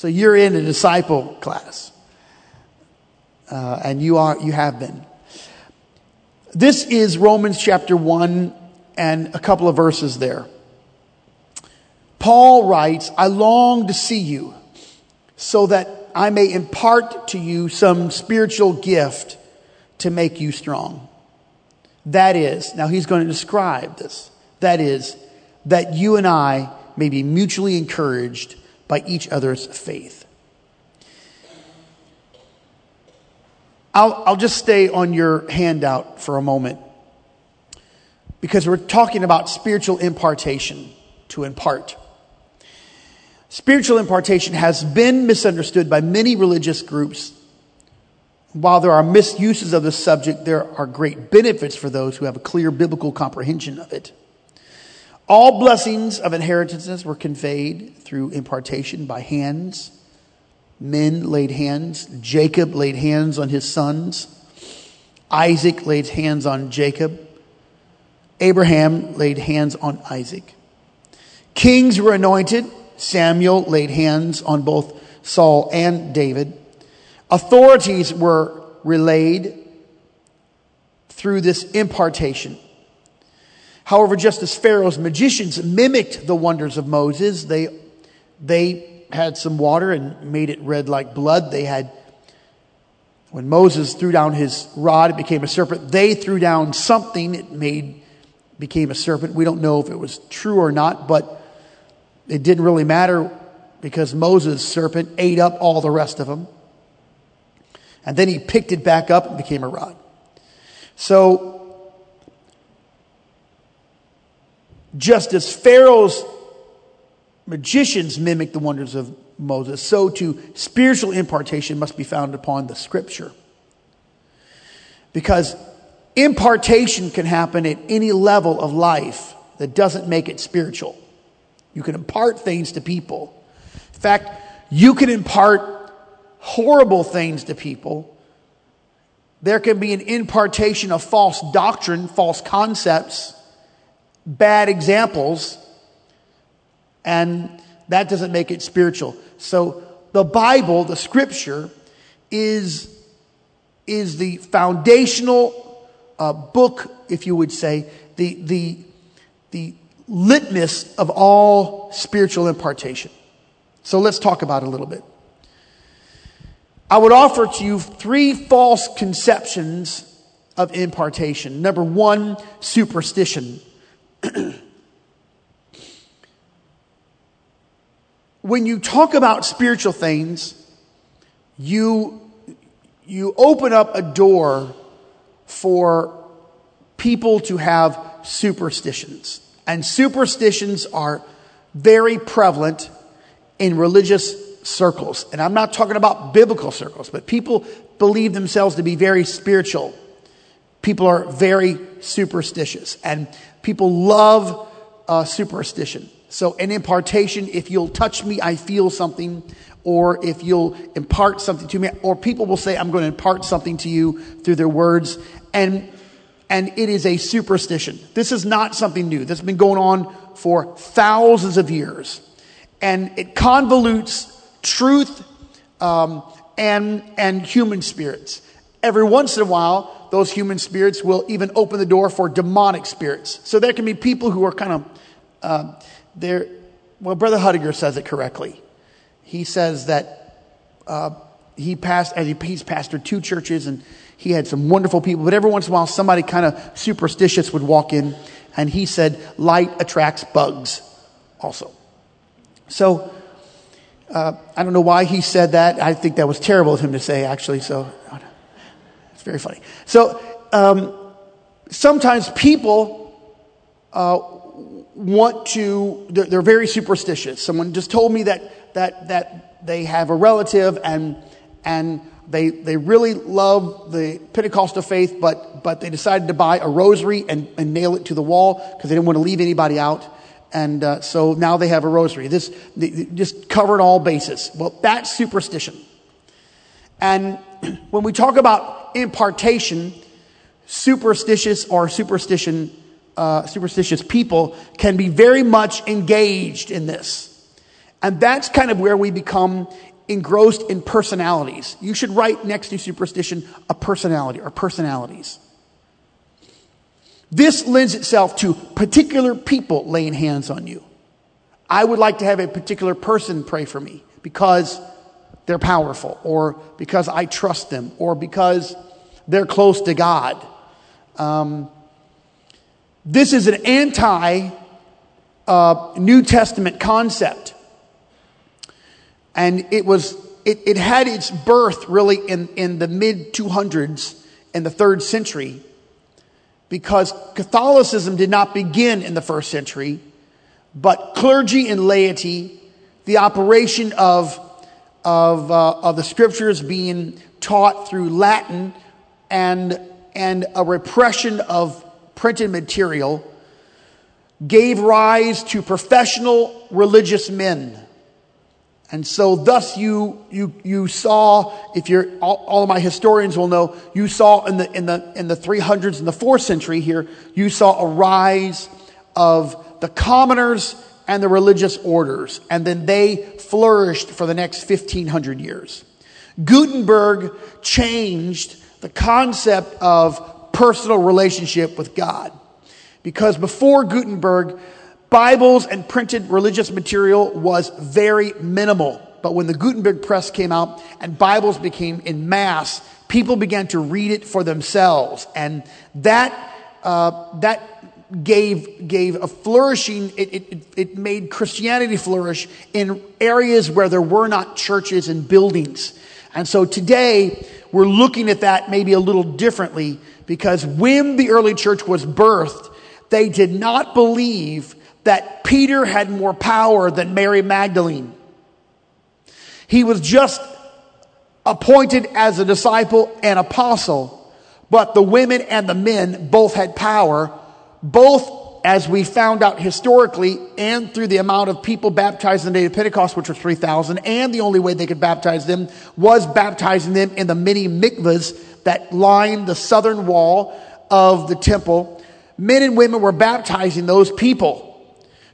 So you're in a disciple class. Uh, and you are, you have been. This is Romans chapter 1 and a couple of verses there. Paul writes, I long to see you so that I may impart to you some spiritual gift to make you strong. That is, now he's going to describe this. That is, that you and I may be mutually encouraged by each other's faith. I'll, I'll just stay on your handout for a moment because we're talking about spiritual impartation to impart. Spiritual impartation has been misunderstood by many religious groups. While there are misuses of the subject, there are great benefits for those who have a clear biblical comprehension of it. All blessings of inheritances were conveyed through impartation by hands. Men laid hands. Jacob laid hands on his sons. Isaac laid hands on Jacob. Abraham laid hands on Isaac. Kings were anointed. Samuel laid hands on both Saul and David. Authorities were relayed through this impartation. However, just as Pharaoh's magicians mimicked the wonders of Moses, they, they had some water and made it red like blood. They had, when Moses threw down his rod, it became a serpent. They threw down something, it made became a serpent. We don't know if it was true or not, but it didn't really matter because Moses' serpent ate up all the rest of them. And then he picked it back up and became a rod. So, just as Pharaoh's magicians mimic the wonders of Moses, so too spiritual impartation must be found upon the scripture. Because Impartation can happen at any level of life that doesn't make it spiritual. You can impart things to people. In fact, you can impart horrible things to people. There can be an impartation of false doctrine, false concepts, bad examples, and that doesn't make it spiritual. So the Bible, the scripture, is, is the foundational uh, book, if you would say, the, the, the litmus of all spiritual impartation. So let's talk about it a little bit. I would offer to you three false conceptions of impartation. Number one, superstition. when you talk about spiritual things, you, you open up a door for people to have superstitions. And superstitions are very prevalent in religious circles. And I'm not talking about biblical circles, but people believe themselves to be very spiritual. People are very superstitious and people love uh, superstition. So an impartation, if you'll touch me, I feel something, or if you'll impart something to me, or people will say, I'm going to impart something to you through their words, and, and it is a superstition. This is not something new. This has been going on for thousands of years. And it convolutes truth um, and, and human spirits. Every once in a while, those human spirits will even open the door for demonic spirits. So there can be people who are kind of, uh, they're, well, Brother Hudiger says it correctly. He says that uh, he passed, as he, he's pastored two churches and he had some wonderful people, but every once in a while somebody kind of superstitious would walk in and he said, light attracts bugs also. So, uh, I don't know why he said that. I think that was terrible of him to say, actually. So, it's very funny. So, um, sometimes people uh, want to, they're, they're, very superstitious. Someone just told me that, that, that they have a relative and, and they, they really love the Pentecostal faith, but, but they decided to buy a rosary and, and nail it to the wall because they didn't want to leave anybody out. And uh, so now they have a rosary. This they, just covered all bases. Well, that's superstition. And when we talk about impartation, superstitious or superstition, uh, superstitious people can be very much engaged in this. And that's kind of where we become engrossed in personalities. You should write next to superstition a personality or personalities. This lends itself to particular people laying hands on you. I would like to have a particular person pray for me because they're powerful, or because I trust them, or because they're close to God. Um, this is an anti uh, New Testament concept. And it was, it, it had its birth really in, in the mid 200s in the third century because Catholicism did not begin in the first century, but clergy and laity, the operation of, of, uh, of the scriptures being taught through Latin and, and a repression of printed material gave rise to professional religious men. And so thus you, you, you saw, if you're, all, all, of my historians will know, you saw in the, in the, in the 300s and the 4th century here, you saw a rise of the commoners and the religious orders. And then they flourished for the next 1500 years. Gutenberg changed the concept of personal relationship with God. Because before Gutenberg, Bibles and printed religious material was very minimal. But when the Gutenberg press came out and Bibles became in mass, people began to read it for themselves. And that, uh, that gave, gave a flourishing, it, it, it made Christianity flourish in areas where there were not churches and buildings. And so today, we're looking at that maybe a little differently because when the early church was birthed, they did not believe that Peter had more power than Mary Magdalene. He was just appointed as a disciple and apostle, but the women and the men both had power, both as we found out historically and through the amount of people baptized in the day of Pentecost, which was 3,000, and the only way they could baptize them was baptizing them in the many mikvahs that lined the southern wall of the temple. Men and women were baptizing those people.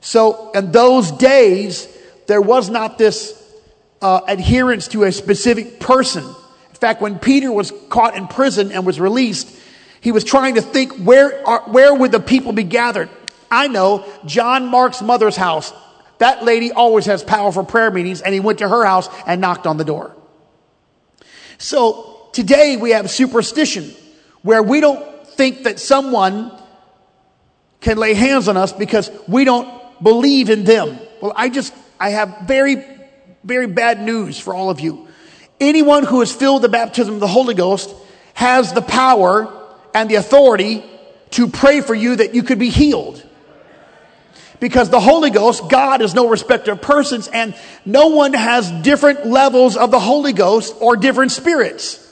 So in those days, there was not this uh, adherence to a specific person. In fact, when Peter was caught in prison and was released, he was trying to think where, are, where would the people be gathered? I know John Mark's mother's house. That lady always has powerful prayer meetings, and he went to her house and knocked on the door. So today we have superstition where we don't think that someone can lay hands on us because we don't believe in them. Well, I just, I have very, very bad news for all of you. Anyone who is filled with the baptism of the Holy Ghost has the power and the authority to pray for you that you could be healed. Because the Holy Ghost, God is no respecter of persons and no one has different levels of the Holy Ghost or different spirits.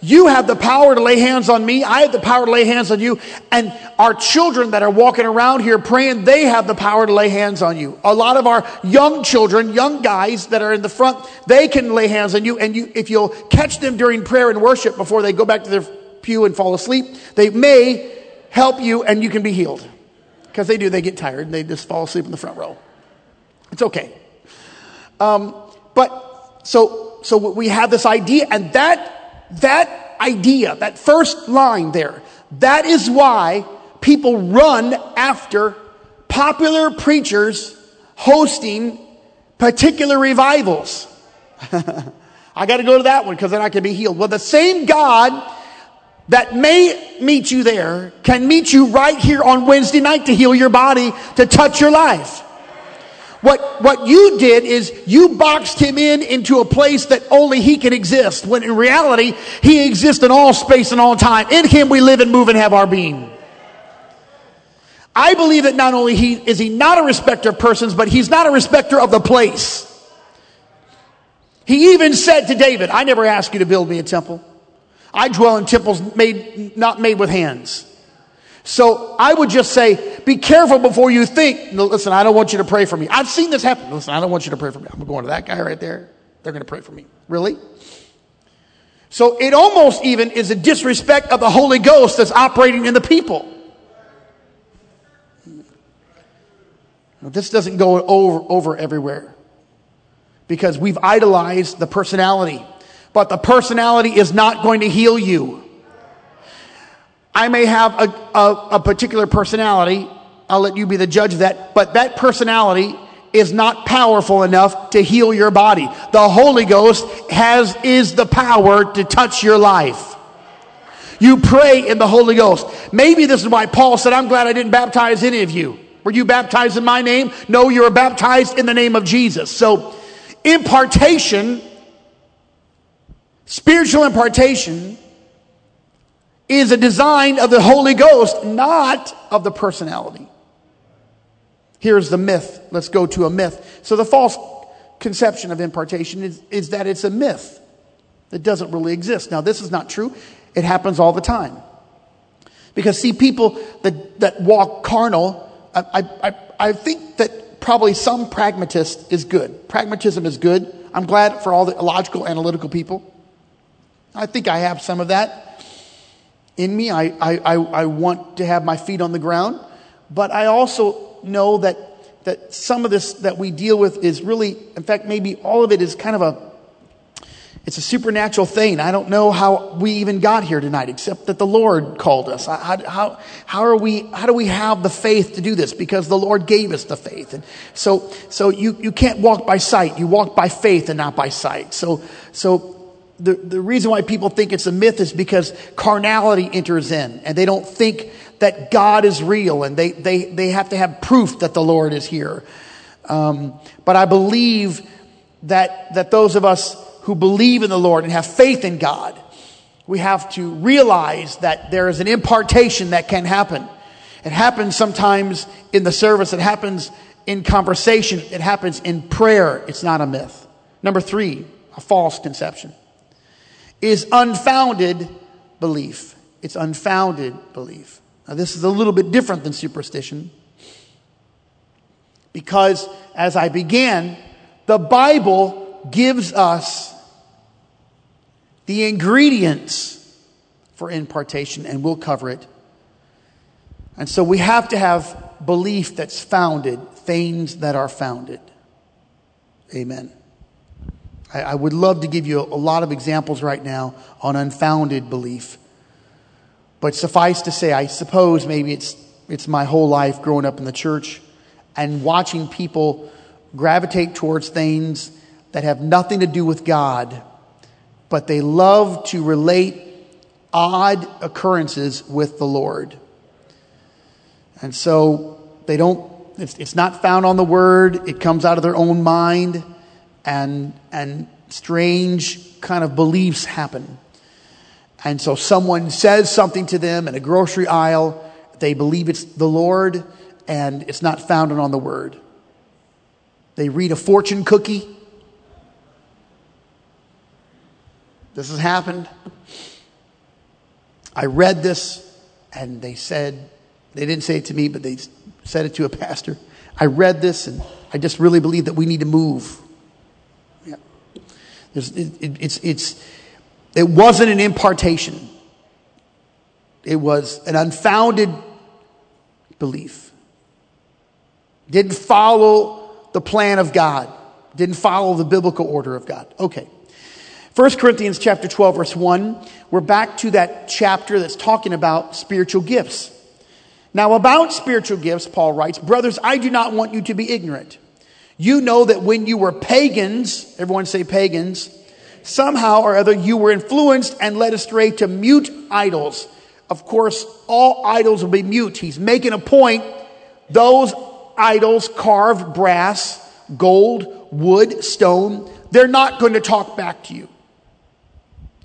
You have the power to lay hands on me. I have the power to lay hands on you. And our children that are walking around here praying, they have the power to lay hands on you. A lot of our young children, young guys that are in the front, they can lay hands on you. And you, if you'll catch them during prayer and worship before they go back to their pew and fall asleep, they may help you and you can be healed. Because they do, they get tired and they just fall asleep in the front row. It's okay. Um, but so, so we have this idea and that that idea, that first line there, that is why people run after popular preachers hosting particular revivals. I got to go to that one because then I can be healed. Well, the same God that may meet you there can meet you right here on Wednesday night to heal your body, to touch your life. What, what you did is you boxed him in into a place that only he can exist, when in reality, he exists in all space and all time. In him we live and move and have our being. I believe that not only he, is he not a respecter of persons, but he's not a respecter of the place. He even said to David, I never asked you to build me a temple. I dwell in temples made, not made with hands. So I would just say, be careful before you think, no, listen, I don't want you to pray for me. I've seen this happen. Listen, I don't want you to pray for me. I'm going to that guy right there. They're going to pray for me. Really? So it almost even is a disrespect of the Holy Ghost that's operating in the people. Now, this doesn't go over, over everywhere. because we've idolized the personality. But the personality is not going to heal you. I may have a, a, a particular personality. I'll let you be the judge of that. But that personality is not powerful enough to heal your body. The Holy Ghost has, is the power to touch your life. You pray in the Holy Ghost. Maybe this is why Paul said, I'm glad I didn't baptize any of you. Were you baptized in my name? No, you were baptized in the name of Jesus. So, impartation, spiritual impartation, is a design of the Holy Ghost, not of the personality. Here's the myth. Let's go to a myth. So the false conception of impartation is, is that it's a myth that doesn't really exist. Now, this is not true. It happens all the time. Because, see, people that, that walk carnal, I, I, I think that probably some pragmatist is good. Pragmatism is good. I'm glad for all the logical, analytical people. I think I have some of that in me. I, I, I, want to have my feet on the ground. But I also know that, that some of this that we deal with is really, in fact, maybe all of it is kind of a, it's a supernatural thing. I don't know how we even got here tonight, except that the Lord called us. How, how, how are we, how do we have the faith to do this? Because the Lord gave us the faith. And so, so you, you can't walk by sight. You walk by faith and not by sight. So, so the, the reason why people think it's a myth is because carnality enters in and they don't think that God is real and they, they, they have to have proof that the Lord is here. Um, but I believe that, that those of us who believe in the Lord and have faith in God, we have to realize that there is an impartation that can happen. It happens sometimes in the service, it happens in conversation, it happens in prayer. It's not a myth. Number three, a false conception is unfounded belief. It's unfounded belief. Now, this is a little bit different than superstition because, as I began, the Bible gives us the ingredients for impartation, and we'll cover it. And so we have to have belief that's founded, things that are founded. Amen. I, I would love to give you a, a lot of examples right now on unfounded belief. But suffice to say, I suppose maybe it's, it's my whole life growing up in the church and watching people gravitate towards things that have nothing to do with God, but they love to relate odd occurrences with the Lord. And so they don't, it's, it's not found on the word, it comes out of their own mind, and, and strange kind of beliefs happen. And so someone says something to them in a grocery aisle, they believe it's the Lord, and it's not founded on the word. They read a fortune cookie. This has happened. I read this, and they said, they didn't say it to me, but they said it to a pastor. I read this, and I just really believe that we need to move. Yeah. It, it, it's, it's, it wasn't an impartation. It was an unfounded belief. Didn't follow the plan of God. Didn't follow the biblical order of God. Okay. 1 Corinthians chapter 12 verse 1. We're back to that chapter that's talking about spiritual gifts. Now about spiritual gifts, Paul writes, brothers, I do not want you to be ignorant. You know that when you were pagans, everyone say pagans, somehow or other you were influenced and led astray to mute idols. Of course, all idols will be mute. He's making a point. Those idols, carved brass, gold, wood, stone, they're not going to talk back to you.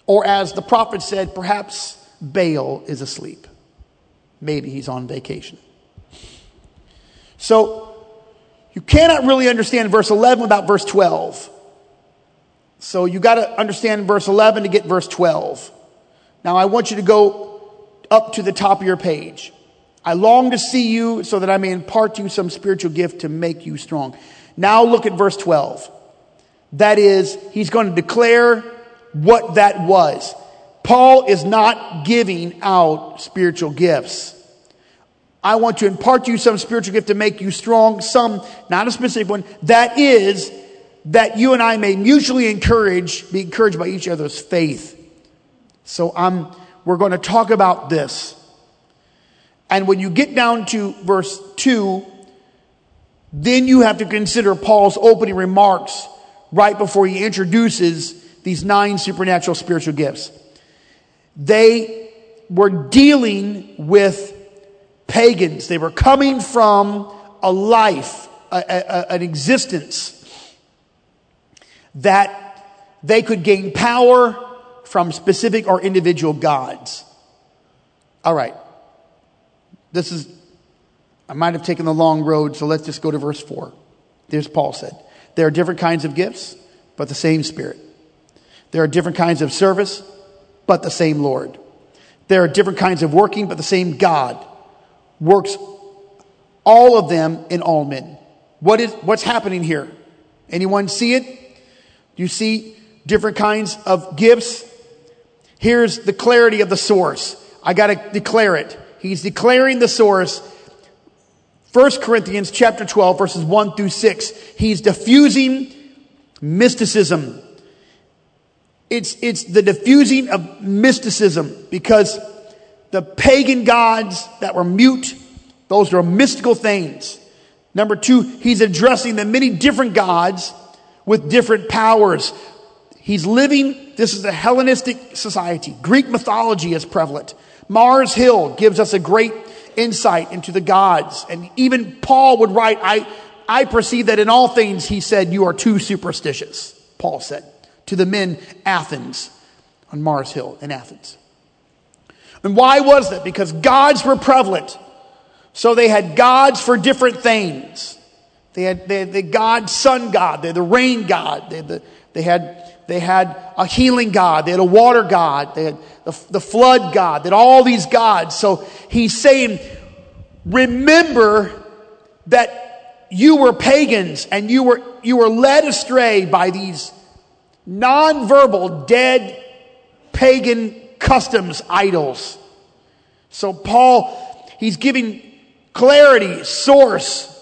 Or as the prophet said, perhaps Baal is asleep. Maybe he's on vacation. So, you cannot really understand verse 11 without verse 12. So you got to understand verse 11 to get verse 12. Now I want you to go up to the top of your page. I long to see you so that I may impart to you some spiritual gift to make you strong. Now look at verse 12. That is, he's going to declare what that was. Paul is not giving out spiritual gifts. I want to impart to you some spiritual gift to make you strong, some, not a specific one. That is that you and I may mutually encourage, be encouraged by each other's faith. So I'm, we're going to talk about this. And when you get down to verse 2, then you have to consider Paul's opening remarks right before he introduces these nine supernatural spiritual gifts. They were dealing with pagans. They were coming from a life, a, a, an existence that they could gain power from specific or individual gods. All right. This is, I might have taken the long road, so let's just go to verse 4. There's Paul said. There are different kinds of gifts, but the same Spirit. There are different kinds of service, but the same Lord. There are different kinds of working, but the same God works all of them in all men. What is, what's happening here? Anyone see it? Do you see different kinds of gifts? Here's the clarity of the source. I got to declare it. He's declaring the source. 1 Corinthians chapter 12 verses 1 through 6. He's diffusing mysticism. It's, it's the diffusing of mysticism because the pagan gods that were mute, those were mystical things. Number two, he's addressing the many different gods with different powers. He's living, this is a Hellenistic society. Greek mythology is prevalent. Mars Hill gives us a great insight into the gods. And even Paul would write, I, I perceive that in all things, he said, you are too superstitious. Paul said to the men Athens on Mars Hill in Athens. And why was that? Because gods were prevalent. So they had gods for different things. They had, they had the god, sun god, they had the rain god, they had, the, they, had, they had a healing god, they had a water god, they had the, the flood god, they had all these gods. So he's saying, remember that you were pagans and you were, you were led astray by these nonverbal, dead, pagan customs idols. So Paul, he's giving clarity, source.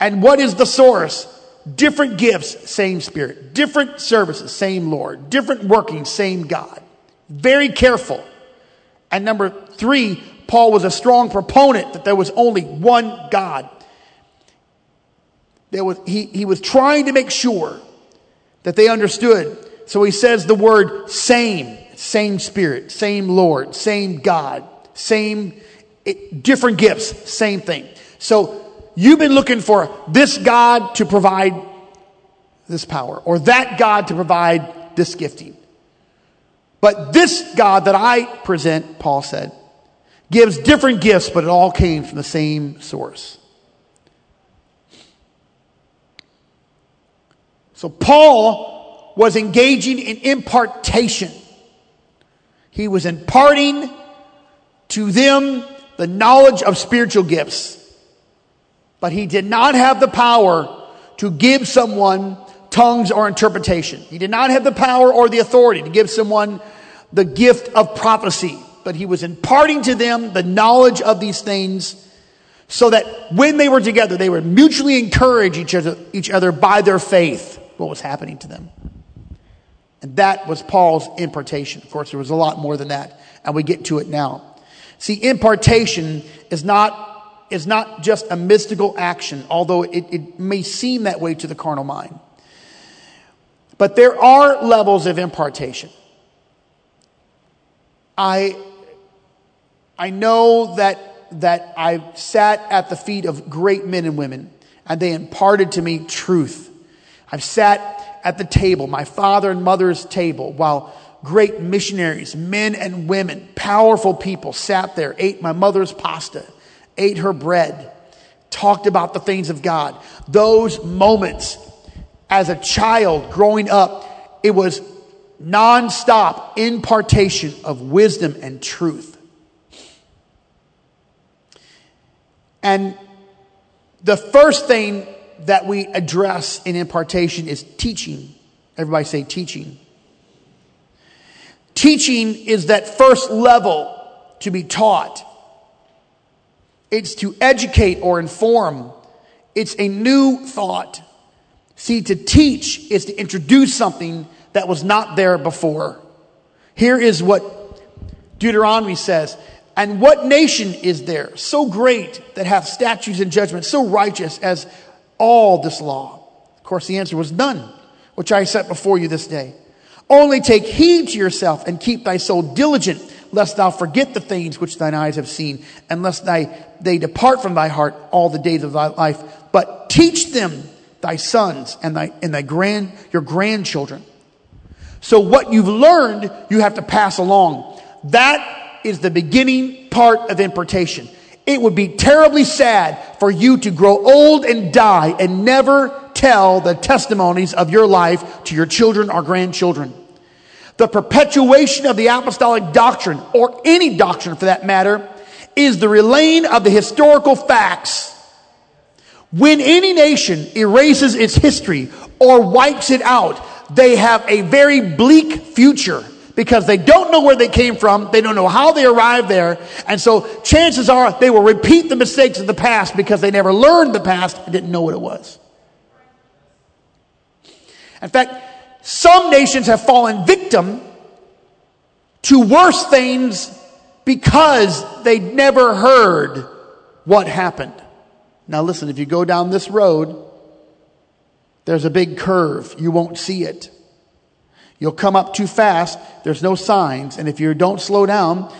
And what is the source? Different gifts, same spirit. Different services, same Lord. Different working, same God. Very careful. And number three, Paul was a strong proponent that there was only one God. There was, he, he was trying to make sure that they understood. So he says the word same, same spirit, same Lord, same God, same, it, different gifts, same thing. So you've been looking for this God to provide this power or that God to provide this gifting. But this God that I present, Paul said, gives different gifts, but it all came from the same source. So Paul was engaging in impartation. He was imparting to them the knowledge of spiritual gifts. But he did not have the power to give someone tongues or interpretation. He did not have the power or the authority to give someone the gift of prophecy. But he was imparting to them the knowledge of these things so that when they were together, they would mutually encourage each other, each other by their faith what was happening to them. And that was Paul's impartation. Of course, there was a lot more than that, and we get to it now. See, impartation is not, is not just a mystical action, although it, it may seem that way to the carnal mind. But there are levels of impartation. I, I know that, that I've sat at the feet of great men and women, and they imparted to me truth I've sat at the table, my father and mother's table, while great missionaries, men and women, powerful people sat there, ate my mother's pasta, ate her bread, talked about the things of God. Those moments as a child growing up, it was nonstop impartation of wisdom and truth. And the first thing that we address in impartation is teaching. Everybody say teaching. Teaching is that first level to be taught. It's to educate or inform. It's a new thought. See, to teach is to introduce something that was not there before. Here is what Deuteronomy says. And what nation is there so great that hath statutes and judgments so righteous as all this law? Of course, the answer was none, which I set before you this day. Only take heed to yourself and keep thy soul diligent, lest thou forget the things which thine eyes have seen, and lest thy, they depart from thy heart all the days of thy life. But teach them thy sons and thy, and thy grand, your grandchildren. So what you've learned, you have to pass along. That is the beginning part of impartation. It would be terribly sad for you to grow old and die and never tell the testimonies of your life to your children or grandchildren. The perpetuation of the apostolic doctrine, or any doctrine for that matter, is the relaying of the historical facts. When any nation erases its history or wipes it out, they have a very bleak future because they don't know where they came from. They don't know how they arrived there. And so chances are they will repeat the mistakes of the past because they never learned the past and didn't know what it was. In fact, some nations have fallen victim to worse things because they never heard what happened. Now listen, if you go down this road, there's a big curve. You won't see it. You'll come up too fast. There's no signs. And if you don't slow down,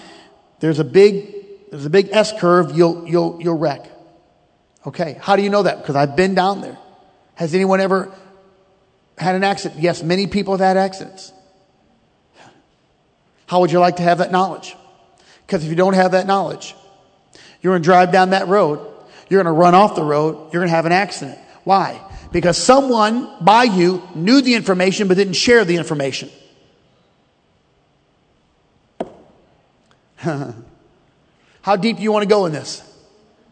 there's a big, there's a big S curve. You'll, you'll, you'll wreck. Okay. How do you know that? Because I've been down there. Has anyone ever had an accident? Yes, many people have had accidents. How would you like to have that knowledge? Because if you don't have that knowledge, you're going to drive down that road. You're going to run off the road. You're going to have an accident. Why? Because someone by you knew the information but didn't share the information. How deep do you want to go in this?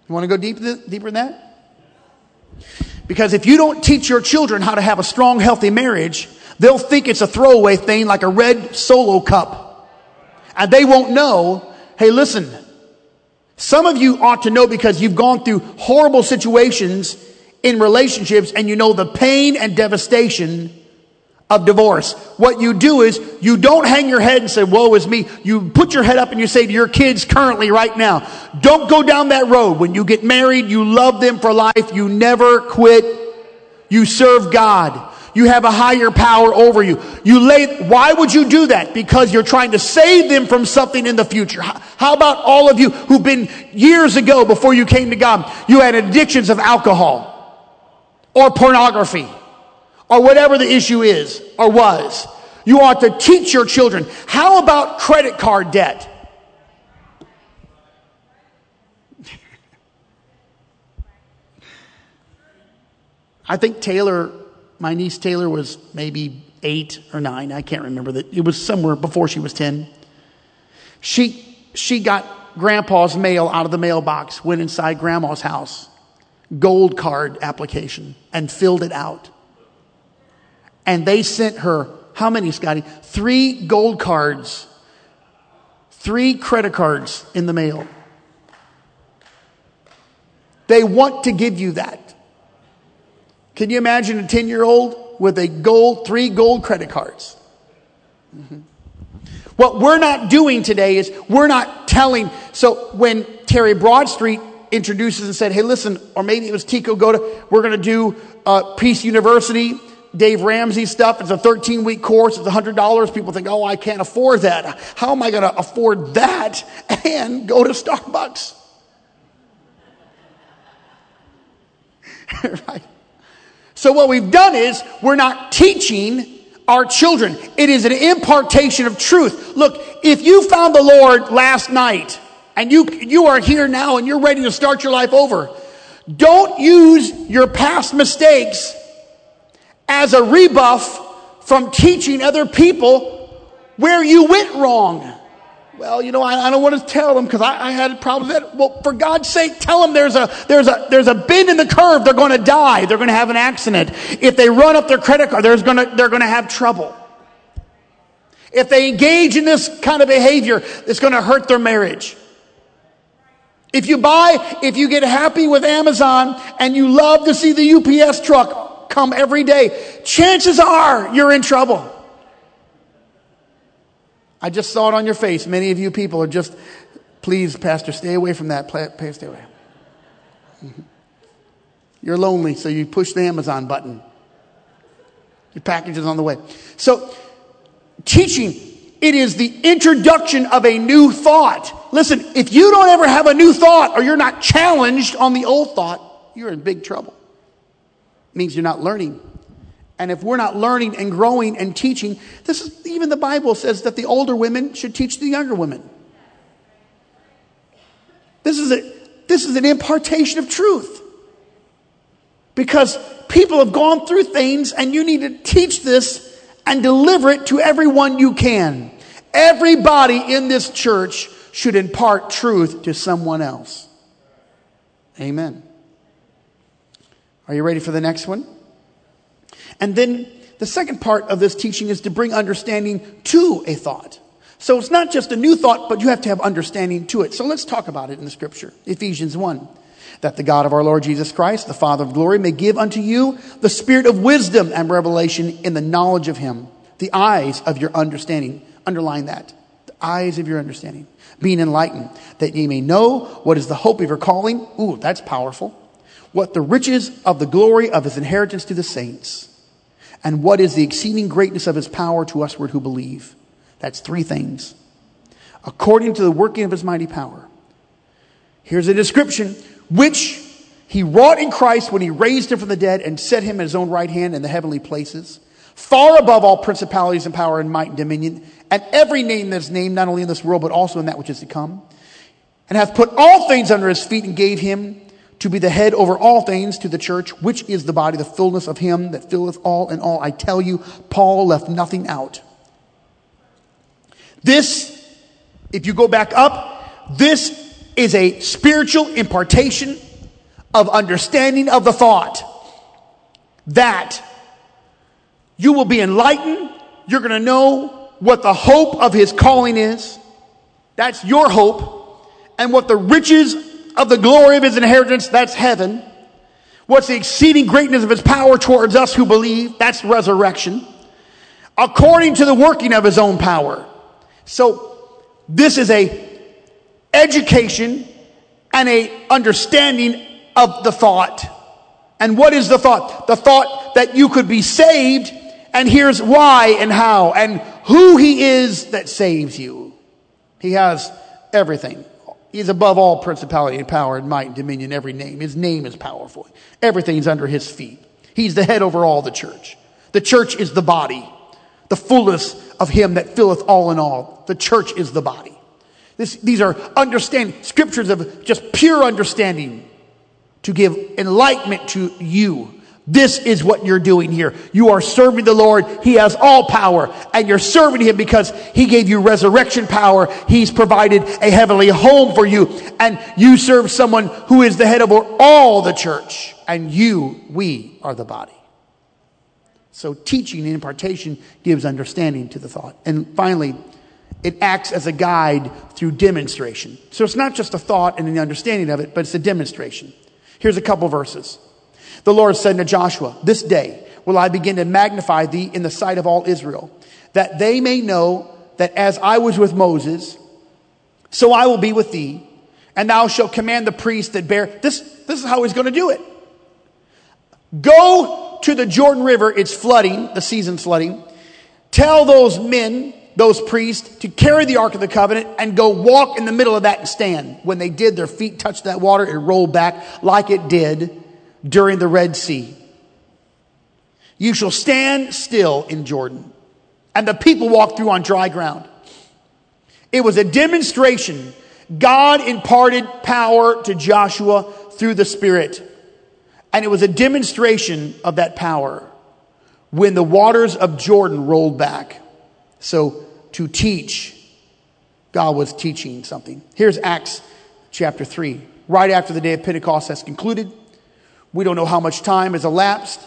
You want to go deep, deeper than that? Because if you don't teach your children how to have a strong, healthy marriage, they'll think it's a throwaway thing like a red solo cup. And they won't know, hey, listen, some of you ought to know because you've gone through horrible situations in relationships and you know the pain and devastation of divorce. What you do is you don't hang your head and say, woe is me. You put your head up and you say to your kids currently right now, don't go down that road. When you get married, you love them for life. You never quit. You serve God. You have a higher power over you. You lay, why would you do that? Because you're trying to save them from something in the future. How about all of you who've been years ago before you came to God, you had addictions of alcohol or pornography or whatever the issue is or was. You ought to teach your children. How about credit card debt? I think Taylor my niece Taylor was maybe eight or nine. I can't remember that. It was somewhere before she was 10. She, she got grandpa's mail out of the mailbox, went inside grandma's house, gold card application, and filled it out. And they sent her, how many, Scotty? Three gold cards, three credit cards in the mail. They want to give you that. Can you imagine a 10 year old with a gold, three gold credit cards? Mm-hmm. What we're not doing today is we're not telling. So when Terry Broadstreet introduces and said, Hey, listen, or maybe it was Tico Goda, we're going to do uh, Peace University, Dave Ramsey stuff. It's a 13 week course. It's $100. People think, Oh, I can't afford that. How am I going to afford that and go to Starbucks? right? So what we've done is we're not teaching our children. It is an impartation of truth. Look, if you found the Lord last night and you, you are here now and you're ready to start your life over, don't use your past mistakes as a rebuff from teaching other people where you went wrong. Well, you know, I, I don't want to tell them because I, I, had problems with that. Well, for God's sake, tell them there's a, there's a, there's a bend in the curve. They're going to die. They're going to have an accident. If they run up their credit card, there's to, they're going to have trouble. If they engage in this kind of behavior, it's going to hurt their marriage. If you buy, if you get happy with Amazon and you love to see the UPS truck come every day, chances are you're in trouble. I just saw it on your face. Many of you people are just, please, Pastor, stay away from that. Please stay away. Mm-hmm. You're lonely, so you push the Amazon button. Your package is on the way. So, teaching, it is the introduction of a new thought. Listen, if you don't ever have a new thought or you're not challenged on the old thought, you're in big trouble. It means you're not learning. And if we're not learning and growing and teaching, this is even the Bible says that the older women should teach the younger women. This is a this is an impartation of truth. Because people have gone through things and you need to teach this and deliver it to everyone you can. Everybody in this church should impart truth to someone else. Amen. Are you ready for the next one? And then the second part of this teaching is to bring understanding to a thought. So it's not just a new thought, but you have to have understanding to it. So let's talk about it in the scripture. Ephesians 1 that the God of our Lord Jesus Christ, the Father of glory, may give unto you the spirit of wisdom and revelation in the knowledge of him, the eyes of your understanding. Underline that. The eyes of your understanding. Being enlightened, that ye may know what is the hope of your calling. Ooh, that's powerful. What the riches of the glory of his inheritance to the saints. And what is the exceeding greatness of his power to usward who believe. That's three things. According to the working of his mighty power. Here's a description which he wrought in Christ when he raised him from the dead and set him at his own right hand in the heavenly places, far above all principalities and power and might and dominion, and every name that is named not only in this world but also in that which is to come, and hath put all things under his feet and gave him to be the head over all things to the church, which is the body, the fullness of him that filleth all in all. I tell you, Paul left nothing out. This, if you go back up, this is a spiritual impartation of understanding of the thought that you will be enlightened. You're going to know what the hope of his calling is. That's your hope. And what the riches of the glory of his inheritance, that's heaven. What's the exceeding greatness of his power towards us who believe? That's resurrection. According to the working of his own power. So this is a education and a understanding of the thought. And what is the thought? The thought that you could be saved and here's why and how and who he is that saves you. He has everything. He's above all principality and power and might and dominion, every name. His name is powerful. Everything's under his feet. He's the head over all the church. The church is the body, the fullness of him that filleth all in all. The church is the body. This, these are understanding, scriptures of just pure understanding to give enlightenment to you. This is what you're doing here. You are serving the Lord. He has all power and you're serving Him because He gave you resurrection power. He's provided a heavenly home for you and you serve someone who is the head of all the church and you, we are the body. So teaching and impartation gives understanding to the thought. And finally, it acts as a guide through demonstration. So it's not just a thought and an understanding of it, but it's a demonstration. Here's a couple verses. The Lord said to Joshua, This day will I begin to magnify thee in the sight of all Israel, that they may know that as I was with Moses, so I will be with thee, and thou shalt command the priests that bear. This, this is how he's going to do it. Go to the Jordan River, it's flooding, the season's flooding. Tell those men those priests to carry the Ark of the Covenant and go walk in the middle of that and stand. When they did, their feet touched that water, it rolled back like it did during the Red Sea. You shall stand still in Jordan. And the people walked through on dry ground. It was a demonstration. God imparted power to Joshua through the Spirit. And it was a demonstration of that power when the waters of Jordan rolled back. So to teach, God was teaching something. Here's Acts chapter 3. Right after the day of Pentecost has concluded, we don't know how much time has elapsed.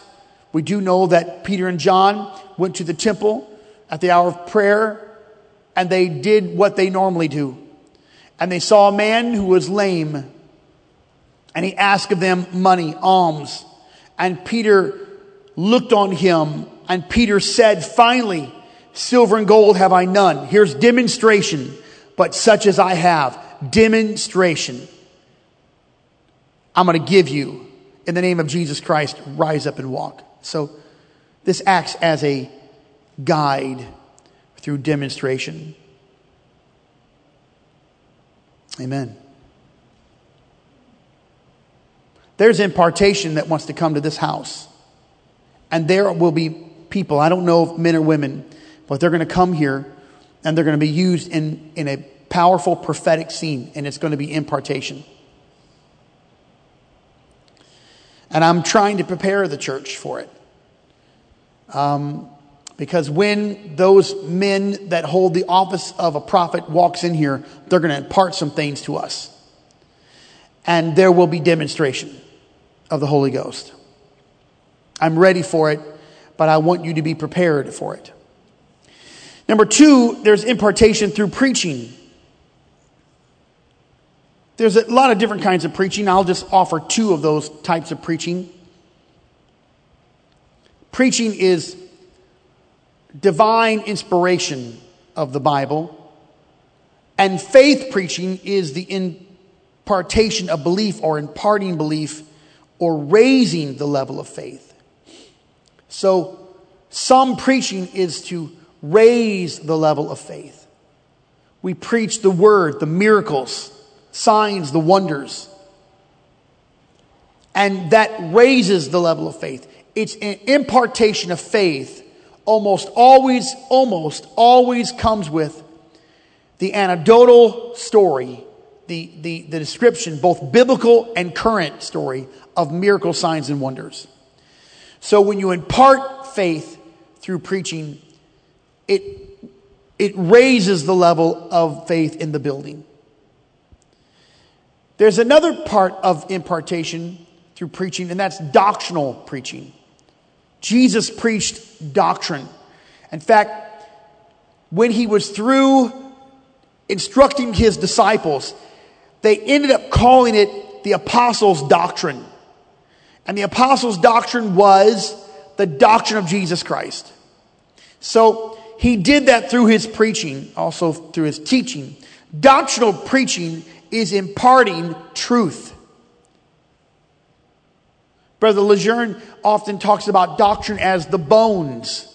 We do know that Peter and John went to the temple at the hour of prayer and they did what they normally do. And they saw a man who was lame and he asked of them money, alms. And Peter looked on him, and Peter said, Finally, silver and gold have I none. Here's demonstration, but such as I have. Demonstration. I'm going to give you in the name of Jesus Christ, rise up and walk. So this acts as a guide through demonstration. Amen. There's impartation that wants to come to this house. And there will be people, I don't know if men or women, but they're going to come here and they're going to be used in, in a powerful prophetic scene, and it's going to be impartation. And I'm trying to prepare the church for it. Um, because when those men that hold the office of a prophet walks in here, they're going to impart some things to us. And there will be demonstration of the Holy Ghost. I'm ready for it, but I want you to be prepared for it. Number two, there's impartation through preaching. There's a lot of different kinds of preaching. I'll just offer two of those types of preaching. Preaching is divine inspiration of the Bible, and faith preaching is the impartation of belief or imparting belief or raising the level of faith. So, some preaching is to raise the level of faith. We preach the word, the miracles, signs, the wonders. And that raises the level of faith. It's an impartation of faith almost always, almost always comes with the anecdotal story, the, the, the description, both biblical and current story of miracle signs and wonders. So when you impart faith through preaching, it, it raises the level of faith in the building. There's another part of impartation through preaching, and that's doctrinal preaching. Jesus preached doctrine. In fact, when he was through instructing his disciples, they ended up calling it the apostles' doctrine. And the apostles' doctrine was the doctrine of Jesus Christ. So he did that through his preaching, also through his teaching. Doctrinal preaching is imparting truth. Brother Lejeune often talks about doctrine as the bones,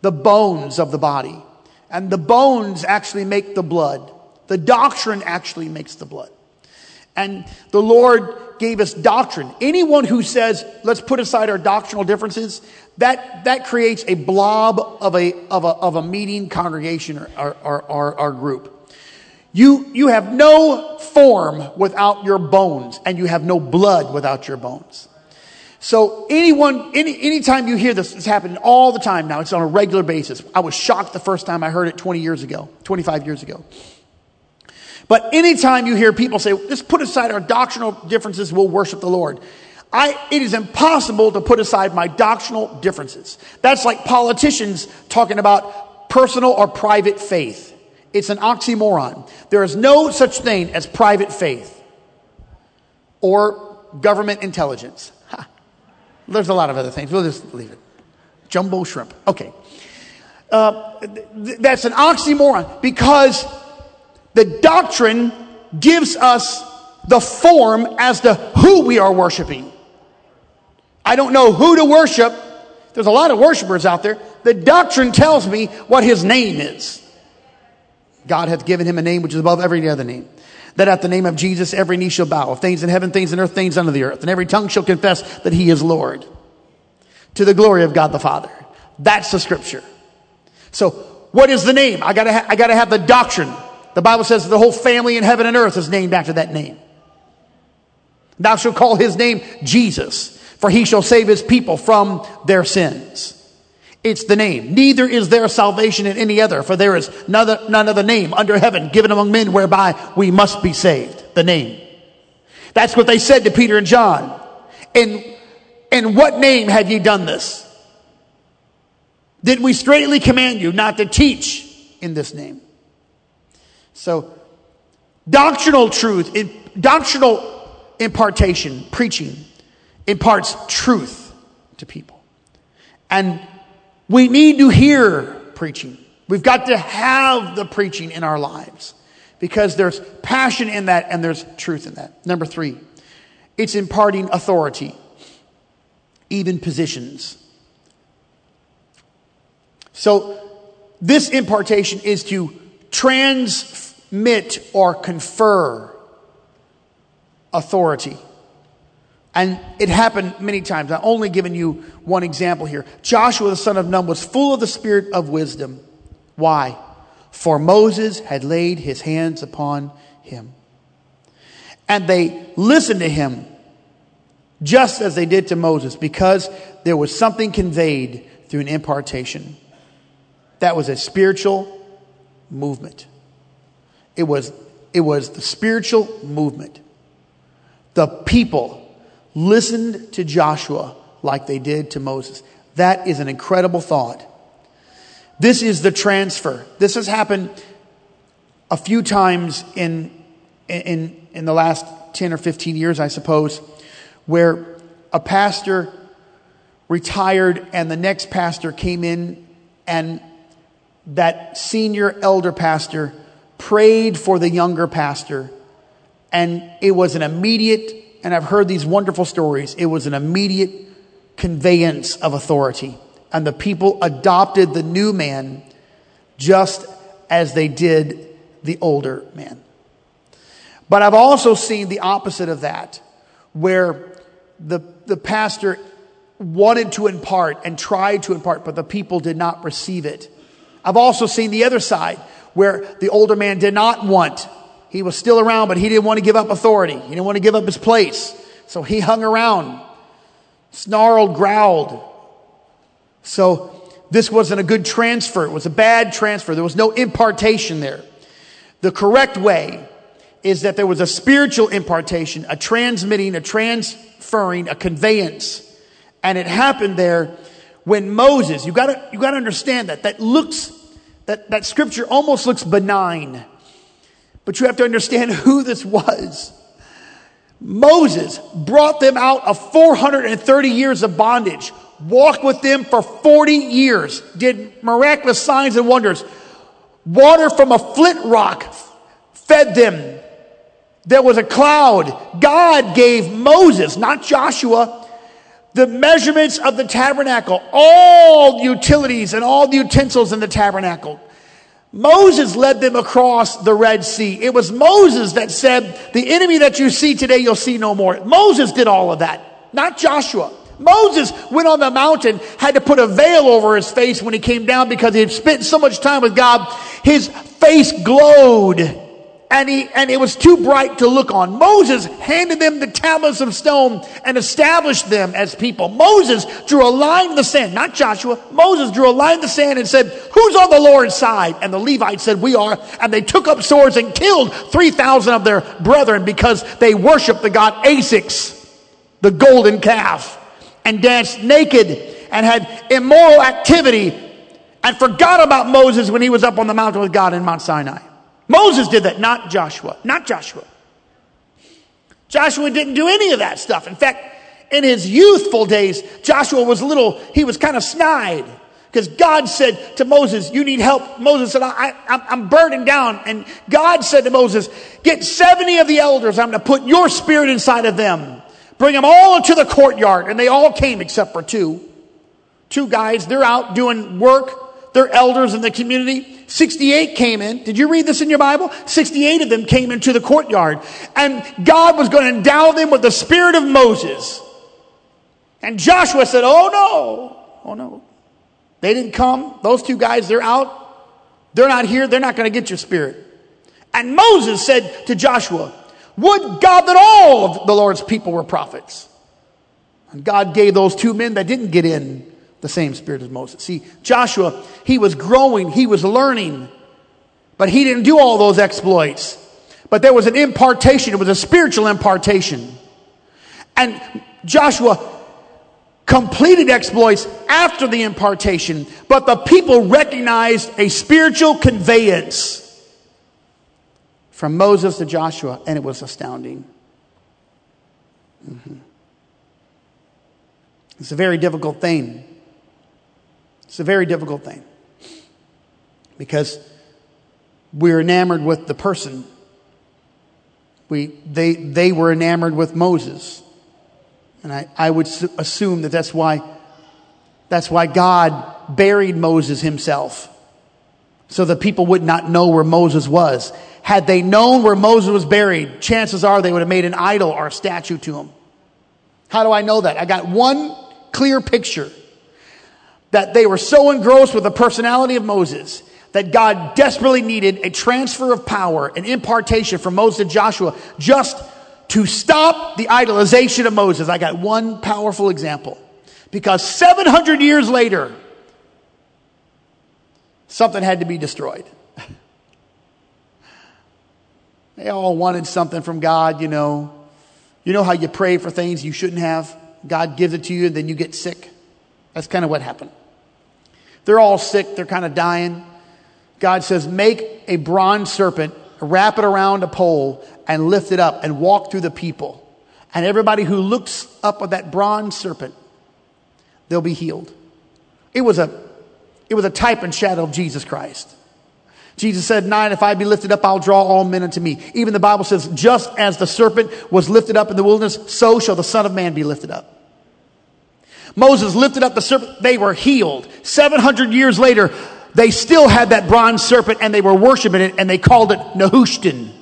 the bones of the body. And the bones actually make the blood. The doctrine actually makes the blood. And the Lord gave us doctrine. Anyone who says, let's put aside our doctrinal differences, that, that creates a blob of a, of a, of a meeting congregation or, or, or, or group. You, you have no form without your bones, and you have no blood without your bones. So anyone, any, anytime you hear this, it's happening all the time now. It's on a regular basis. I was shocked the first time I heard it 20 years ago, 25 years ago. But anytime you hear people say, let's put aside our doctrinal differences, we'll worship the Lord. I, it is impossible to put aside my doctrinal differences. That's like politicians talking about personal or private faith. It's an oxymoron. There is no such thing as private faith or government intelligence. Ha. There's a lot of other things. We'll just leave it. Jumbo shrimp. Okay. Uh, th- that's an oxymoron because the doctrine gives us the form as to who we are worshiping. I don't know who to worship. There's a lot of worshipers out there. The doctrine tells me what his name is. God hath given him a name which is above every other name. That at the name of Jesus every knee shall bow, of things in heaven, things in earth, things under the earth, and every tongue shall confess that he is Lord. To the glory of God the Father. That's the scripture. So, what is the name? I gotta, ha- I gotta have the doctrine. The Bible says the whole family in heaven and earth is named after that name. Thou shalt call his name Jesus, for he shall save his people from their sins. It's the name. Neither is there salvation in any other, for there is none other, name under heaven given among men whereby we must be saved. The name. That's what they said to Peter and John. In, in what name have ye done this? Did we straightly command you not to teach in this name? So, doctrinal truth, in, doctrinal impartation, preaching, imparts truth to people. And we need to hear preaching. We've got to have the preaching in our lives because there's passion in that and there's truth in that. Number three, it's imparting authority, even positions. So, this impartation is to transmit or confer authority. And it happened many times. I'm only giving you one example here. Joshua, the son of Nun, was full of the spirit of wisdom. Why? For Moses had laid his hands upon him. And they listened to him just as they did to Moses because there was something conveyed through an impartation. That was a spiritual movement. It was, it was the spiritual movement. The people listened to Joshua like they did to Moses. That is an incredible thought. This is the transfer. This has happened a few times in, in, in the last 10 or 15 years, I suppose, where a pastor retired and the next pastor came in and that senior elder pastor prayed for the younger pastor and it was an immediate and I've heard these wonderful stories. It was an immediate conveyance of authority. And the people adopted the new man just as they did the older man. But I've also seen the opposite of that, where the, the pastor wanted to impart and tried to impart, but the people did not receive it. I've also seen the other side, where the older man did not want he was still around, but he didn't want to give up authority. He didn't want to give up his place. So he hung around, snarled, growled. So this wasn't a good transfer. It was a bad transfer. There was no impartation there. The correct way is that there was a spiritual impartation, a transmitting, a transferring, a conveyance. And it happened there when Moses, you gotta, you gotta understand that, that looks, that, that scripture almost looks benign. But you have to understand who this was. Moses brought them out of 430 years of bondage, walked with them for 40 years, did miraculous signs and wonders. Water from a flint rock fed them. There was a cloud. God gave Moses, not Joshua, the measurements of the tabernacle, all utilities and all the utensils in the tabernacle. Moses led them across the Red Sea. It was Moses that said, the enemy that you see today, you'll see no more. Moses did all of that, not Joshua. Moses went on the mountain, had to put a veil over his face when he came down because he had spent so much time with God. His face glowed and he and it was too bright to look on. Moses handed them the tablets of stone and established them as people. Moses drew a line in the sand, not Joshua. Moses drew a line in the sand and said, "Who's on the Lord's side?" And the Levites said, "We are." And they took up swords and killed 3,000 of their brethren because they worshiped the god Asix, the golden calf, and danced naked and had immoral activity and forgot about Moses when he was up on the mountain with God in Mount Sinai. Moses did that, not Joshua. Not Joshua. Joshua didn't do any of that stuff. In fact, in his youthful days, Joshua was little, he was kind of snide because God said to Moses, You need help. Moses said, I, am burdened down. And God said to Moses, Get 70 of the elders. I'm going to put your spirit inside of them. Bring them all into the courtyard. And they all came except for two. Two guys, they're out doing work. They're elders in the community. 68 came in. Did you read this in your Bible? 68 of them came into the courtyard. And God was going to endow them with the spirit of Moses. And Joshua said, Oh no. Oh no. They didn't come. Those two guys, they're out. They're not here. They're not going to get your spirit. And Moses said to Joshua, Would God that all of the Lord's people were prophets. And God gave those two men that didn't get in the same spirit as Moses. See, Joshua, he was growing, he was learning, but he didn't do all those exploits. But there was an impartation, it was a spiritual impartation. And Joshua completed exploits after the impartation, but the people recognized a spiritual conveyance from Moses to Joshua, and it was astounding. Mm-hmm. It's a very difficult thing It's a very difficult thing because we're enamored with the person. We, they, they were enamored with Moses. And I, I would assume that that's why, that's why God buried Moses himself. So the people would not know where Moses was. Had they known where Moses was buried, chances are they would have made an idol or a statue to him. How do I know that? I got one clear picture that they were so engrossed with the personality of Moses that God desperately needed a transfer of power, an impartation from Moses to Joshua just to stop the idolization of Moses. I got one powerful example. Because 700 years later, something had to be destroyed. they all wanted something from God, you know. You know how you pray for things you shouldn't have? God gives it to you and then you get sick. That's kind of what happened. They're all sick, they're kind of dying. God says, Make a bronze serpent, wrap it around a pole, and lift it up and walk through the people. And everybody who looks up at that bronze serpent, they'll be healed. It was a, it was a type and shadow of Jesus Christ. Jesus said, Nine, if I be lifted up, I'll draw all men unto me. Even the Bible says, just as the serpent was lifted up in the wilderness, so shall the Son of Man be lifted up. Moses lifted up the serpent, they were healed. 700 years later, they still had that bronze serpent and they were worshiping it and they called it Nehushtan.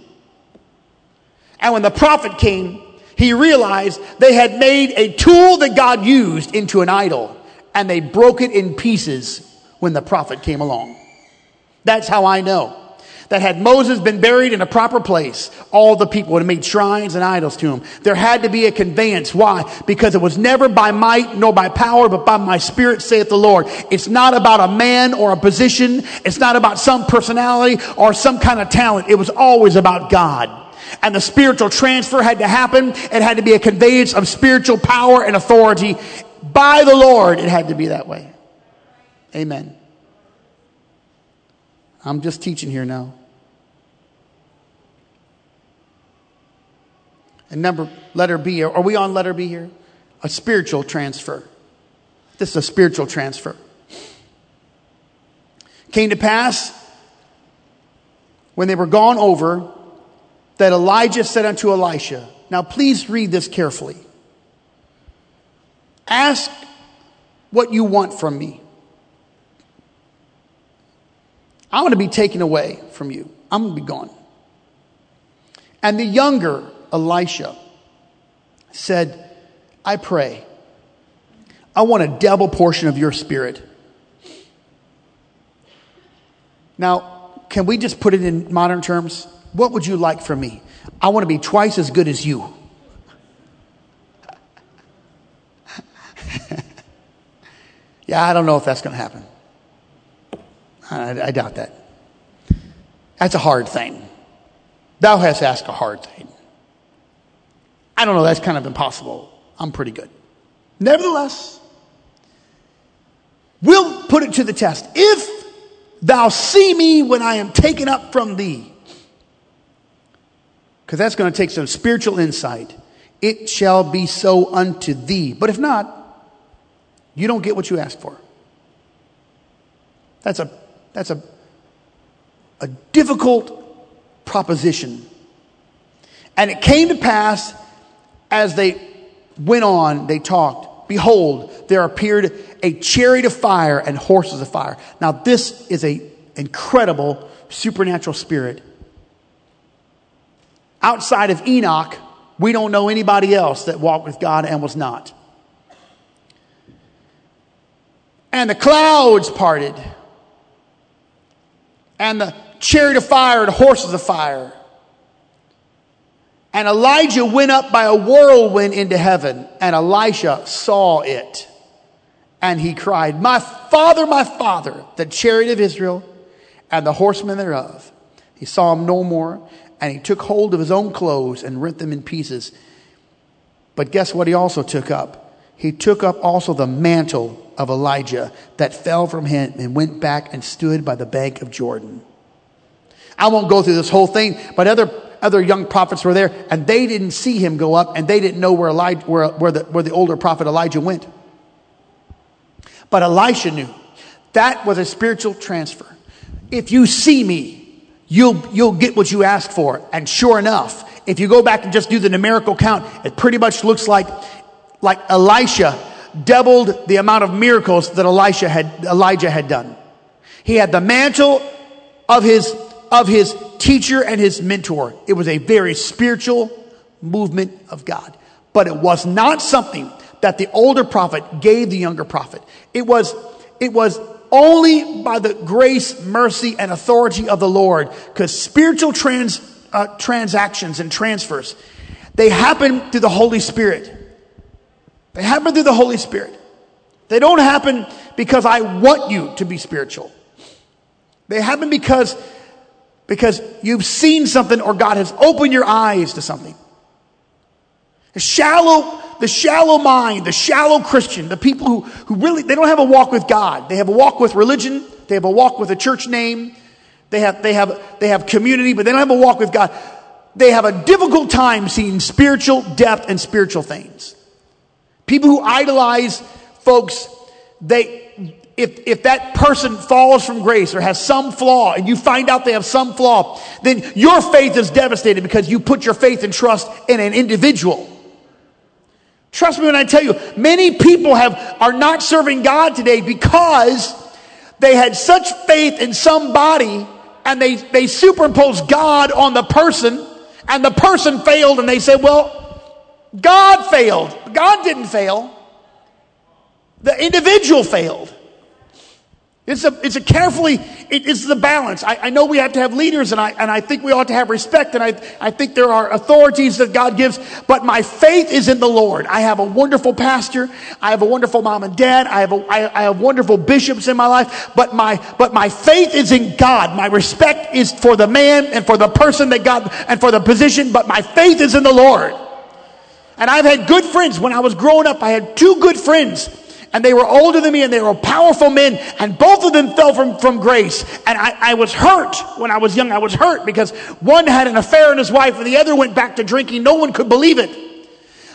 And when the prophet came, he realized they had made a tool that God used into an idol and they broke it in pieces when the prophet came along. That's how I know that had Moses been buried in a proper place, all the people would have made shrines and idols to him. There had to be a conveyance. Why? Because it was never by might nor by power, but by my spirit, saith the Lord. It's not about a man or a position. It's not about some personality or some kind of talent. It was always about God. And the spiritual transfer had to happen. It had to be a conveyance of spiritual power and authority by the Lord. It had to be that way. Amen. I'm just teaching here now. And number, letter B, are we on letter B here? A spiritual transfer. This is a spiritual transfer. Came to pass when they were gone over that Elijah said unto Elisha, Now please read this carefully. Ask what you want from me. I'm going to be taken away from you. I'm going to be gone. And the younger Elisha said, I pray, I want a double portion of your spirit. Now, can we just put it in modern terms? What would you like from me? I want to be twice as good as you. yeah, I don't know if that's going to happen. I, I doubt that. That's a hard thing. Thou hast asked a hard thing. I don't know, that's kind of impossible. I'm pretty good. Nevertheless, we'll put it to the test. If thou see me when I am taken up from thee, because that's going to take some spiritual insight, it shall be so unto thee. But if not, you don't get what you ask for. That's a that's a, a difficult proposition. And it came to pass as they went on, they talked, behold, there appeared a chariot of fire and horses of fire. Now, this is a incredible supernatural spirit. Outside of Enoch, we don't know anybody else that walked with God and was not. And the clouds parted and the chariot of fire and horses of fire. And Elijah went up by a whirlwind into heaven, and Elisha saw it. And he cried, My father, my father, the chariot of Israel and the horsemen thereof. He saw him no more, and he took hold of his own clothes and rent them in pieces. But guess what he also took up? He took up also the mantle of Elijah that fell from him and went back and stood by the bank of Jordan. I won't go through this whole thing, but other, other young prophets were there and they didn't see him go up and they didn't know where, Elijah, where, where, the, where the older prophet Elijah went. But Elisha knew That was a spiritual transfer. If you see me, you'll, you'll get what you asked for. And sure enough, if you go back and just do the numerical count, it pretty much looks like, like Elisha doubled the amount of miracles that Elisha had, Elijah had done. He had the mantle of his, of his teacher and his mentor. It was a very spiritual movement of God. But it was not something that the older prophet gave the younger prophet. It was, it was only by the grace, mercy, and authority of the Lord, because spiritual trans, uh, transactions and transfers, they happen through the Holy Spirit. They happen through the Holy Spirit. They don't happen because I want you to be spiritual. They happen because, because you've seen something or God has opened your eyes to something. The shallow, the shallow mind, the shallow Christian, the people who, who really, they don't have a walk with God. They have a walk with religion. They have a walk with a church name. They have, they have, they have community, but they don't have a walk with God. They have a difficult time seeing spiritual depth and spiritual things. People who idolize folks, they, if, if that person falls from grace or has some flaw and you find out they have some flaw, then your faith is devastated because you put your faith and trust in an individual. Trust me when I tell you, many people have, are not serving God today because they had such faith in somebody and they, they superimpose God on the person and the person failed and they said, well, God failed. God didn't fail. The individual failed. It's a, it's a carefully, it, it's the balance. I, I, know we have to have leaders and I, and I think we ought to have respect and I, I think there are authorities that God gives, but my faith is in the Lord. I have a wonderful pastor. I have a wonderful mom and dad. I have a, I, I have wonderful bishops in my life, but my, but my faith is in God. My respect is for the man and for the person that God, and for the position, but my faith is in the Lord. And I've had good friends. When I was growing up, I had two good friends and they were older than me and they were powerful men and both of them fell from, from grace. And I, I was hurt when i was young. I was hurt because one had an affair in his wife and the other went back to drinking. No one could believe it.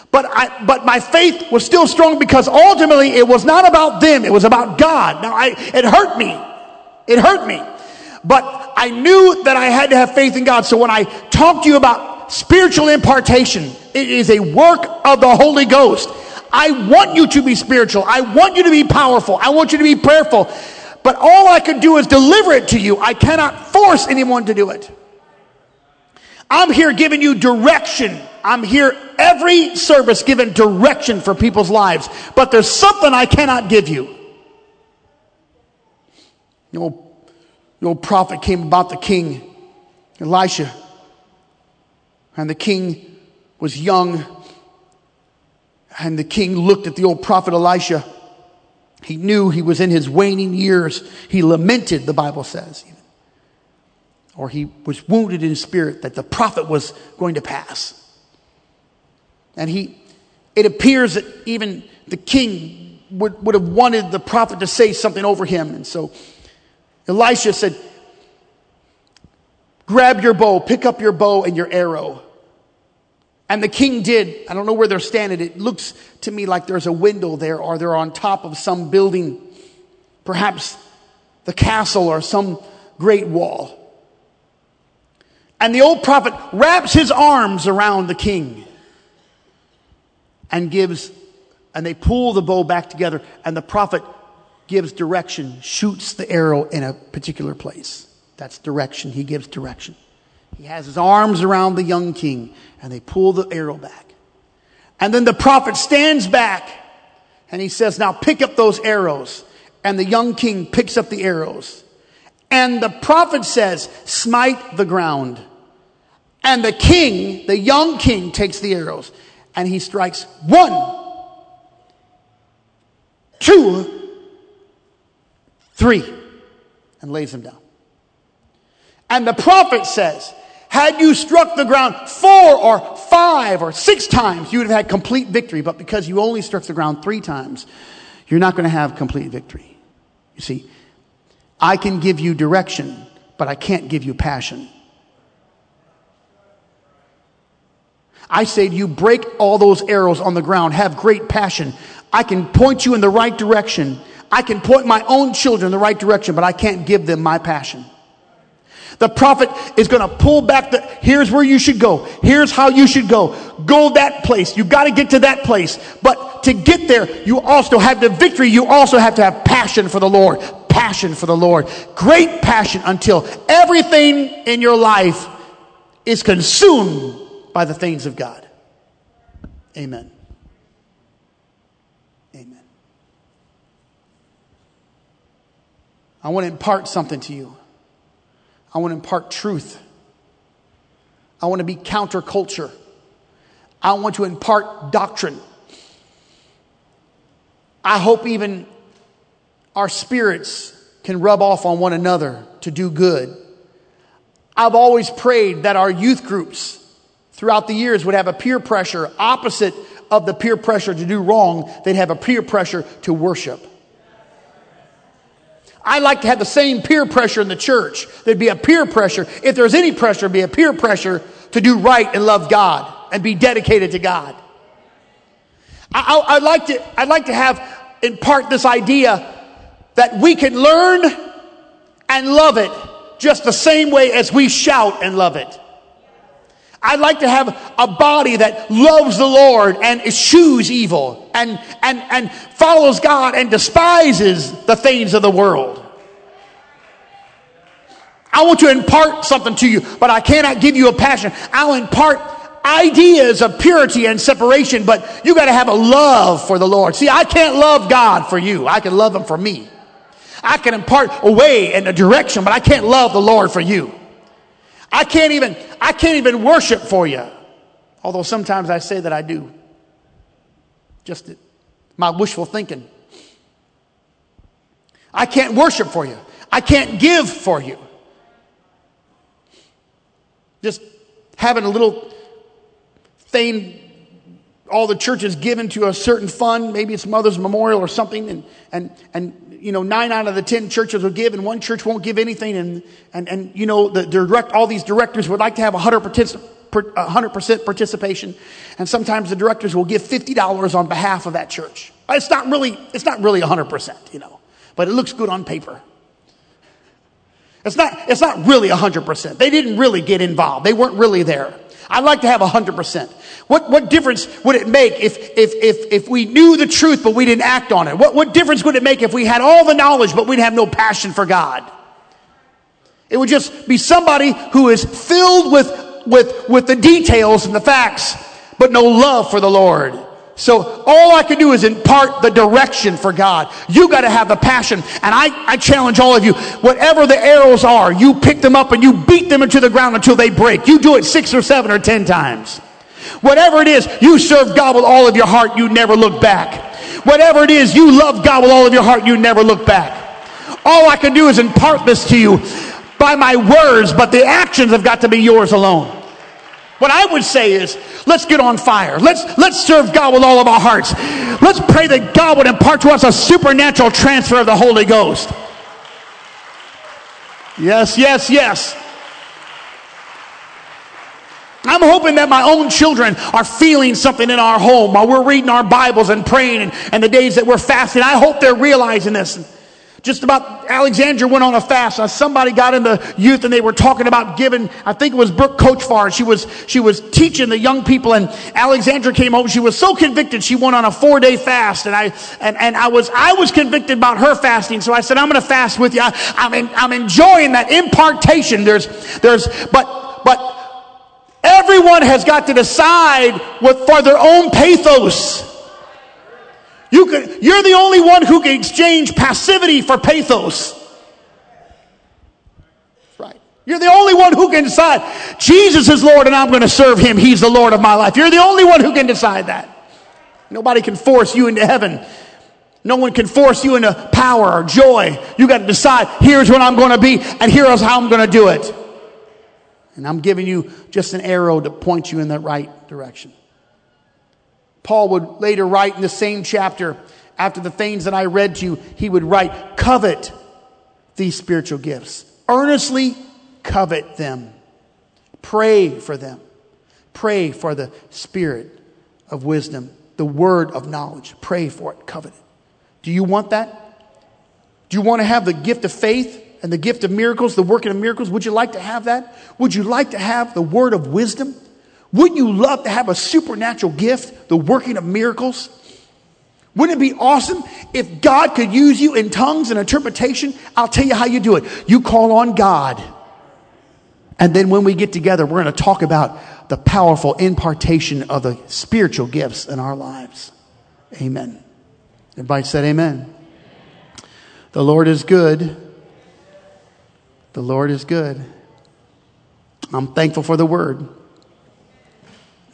But I, but my faith was still strong because ultimately it was not about them. It was about god. Now I, it hurt me. It hurt me. But i knew that i had to have faith in god. So when i talk to you about spiritual impartation it is a work of the holy ghost I want you to be spiritual. I want you to be powerful. I want you to be prayerful. But all I can do is deliver it to you. I cannot force anyone to do it. I'm here giving you direction. I'm here every service giving direction for people's lives. But there's something I cannot give you. The old, the old prophet came about the king, Elisha. And the king was young and the king looked at the old prophet Elisha. He knew he was in his waning years. He lamented, the Bible says. Or he was wounded in spirit that the prophet was going to pass. And he, it appears that even the king would, would have wanted the prophet to say something over him. And so Elisha said, Grab your bow, pick up your bow and your arrow. And the king did. I don't know where they're standing. It looks to me like there's a window there or they're on top of some building, perhaps the castle or some great wall. And the old prophet wraps his arms around the king and gives, and they pull the bow back together and the prophet gives direction, shoots the arrow in a particular place. That's direction. He gives direction. He has his arms around the young king and they pull the arrow back. And then the prophet stands back and he says, now pick up those arrows. And the young king picks up the arrows. And the prophet says, smite the ground. And the king, the young king, takes the arrows and he strikes one, two, three, and lays them down. And the prophet says, had you struck the ground four or five or six times, you would have had complete victory. But because you only struck the ground three times, you're not going to have complete victory. You see, I can give you direction, but I can't give you passion. I say to you, break all those arrows on the ground, have great passion. I can point you in the right direction. I can point my own children in the right direction, but I can't give them my passion. The prophet is going to pull back the, here's where you should go. Here's how you should go. Go that place. You got to get to that place. But to get there, you also have the victory. You also have to have passion for the Lord. Passion for the Lord. Great passion until everything in your life is consumed by the things of God. Amen. Amen. I want to impart something to you. I want to impart truth. I want to be counterculture. I want to impart doctrine. I hope even our spirits can rub off on one another to do good. I've always prayed that our youth groups throughout the years would have a peer pressure opposite of the peer pressure to do wrong, they'd have a peer pressure to worship. I like to have the same peer pressure in the church. There'd be a peer pressure. If there's any pressure, be a peer pressure to do right and love God and be dedicated to God. I, would like to, I'd like to have in part this idea that we can learn and love it just the same way as we shout and love it. I'd like to have a body that loves the Lord and eschews evil and, and, and follows God and despises the things of the world. I want to impart something to you, but I cannot give you a passion. I'll impart ideas of purity and separation, but you got to have a love for the Lord. See, I can't love God for you. I can love Him for me. I can impart a way and a direction, but I can't love the Lord for you. I can't even, I can't even worship for you. Although sometimes I say that I do. Just my wishful thinking. I can't worship for you. I can't give for you. Just having a little thing, all the churches given to a certain fund, maybe it's Mother's Memorial or something, and, and, and you know, nine out of the ten churches will give and one church won't give anything. And, and, and you know, the direct, all these directors would like to have 100%, 100% participation. And sometimes the directors will give $50 on behalf of that church. It's not really, it's not really 100%, you know, but it looks good on paper. It's not, it's not really 100%. They didn't really get involved. They weren't really there. I'd like to have 100%. What, what difference would it make if, if, if, if we knew the truth but we didn't act on it? What, what difference would it make if we had all the knowledge but we'd have no passion for God? It would just be somebody who is filled with, with, with the details and the facts, but no love for the Lord. So all I can do is impart the direction for God. You got to have the passion. And I, I challenge all of you, whatever the arrows are, you pick them up and you beat them into the ground until they break. You do it six or seven or ten times. Whatever it is, you serve God with all of your heart, you never look back. Whatever it is, you love God with all of your heart, you never look back. All I can do is impart this to you by my words, but the actions have got to be yours alone. What I would say is, let's get on fire. Let's, let's serve God with all of our hearts. Let's pray that God would impart to us a supernatural transfer of the Holy Ghost. Yes, yes, yes. I'm hoping that my own children are feeling something in our home while we're reading our Bibles and praying and, and the days that we're fasting. I hope they're realizing this. Just about Alexandra went on a fast. Uh, somebody got in the youth and they were talking about giving. I think it was Brooke Coachfar. She was she was teaching the young people, and Alexandra came home. She was so convicted. She went on a four day fast, and I and, and I was I was convicted about her fasting. So I said, I'm going to fast with you. I, I'm in, I'm enjoying that impartation. There's there's but but everyone has got to decide what for their own pathos. You could, you're the only one who can exchange passivity for pathos. Right. You're the only one who can decide Jesus is Lord and I'm going to serve him. He's the Lord of my life. You're the only one who can decide that. Nobody can force you into heaven. No one can force you into power or joy. You got to decide here's what I'm going to be and here's how I'm going to do it. And I'm giving you just an arrow to point you in the right direction. Paul would later write in the same chapter, after the things that I read to you, he would write, covet these spiritual gifts. Earnestly covet them. Pray for them. Pray for the spirit of wisdom, the word of knowledge. Pray for it, covet it. Do you want that? Do you want to have the gift of faith and the gift of miracles, the working of miracles? Would you like to have that? Would you like to have the word of wisdom? Wouldn't you love to have a supernatural gift, the working of miracles? Wouldn't it be awesome if God could use you in tongues and interpretation? I'll tell you how you do it. You call on God. And then when we get together, we're going to talk about the powerful impartation of the spiritual gifts in our lives. Amen. Everybody said amen. The Lord is good. The Lord is good. I'm thankful for the word.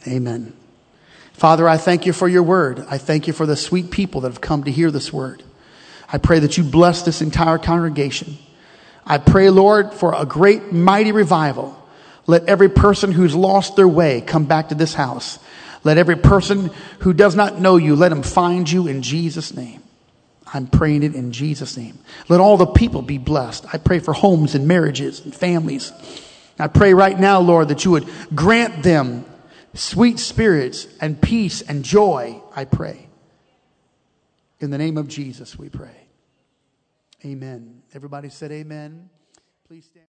Amen. Father, I thank you for your word. I thank you for the sweet people that have come to hear this word. I pray that you bless this entire congregation. I pray, Lord, for a great, mighty revival. Let every person who's lost their way come back to this house. Let every person who does not know you, let him find you in Jesus' name. I'm praying it in Jesus' name. Let all the people be blessed. I pray for homes and marriages and families. I pray right now, Lord, that you would grant them sweet spirits and peace and joy, I pray. In the name of Jesus, we pray. Amen. Everybody said amen. Please stand.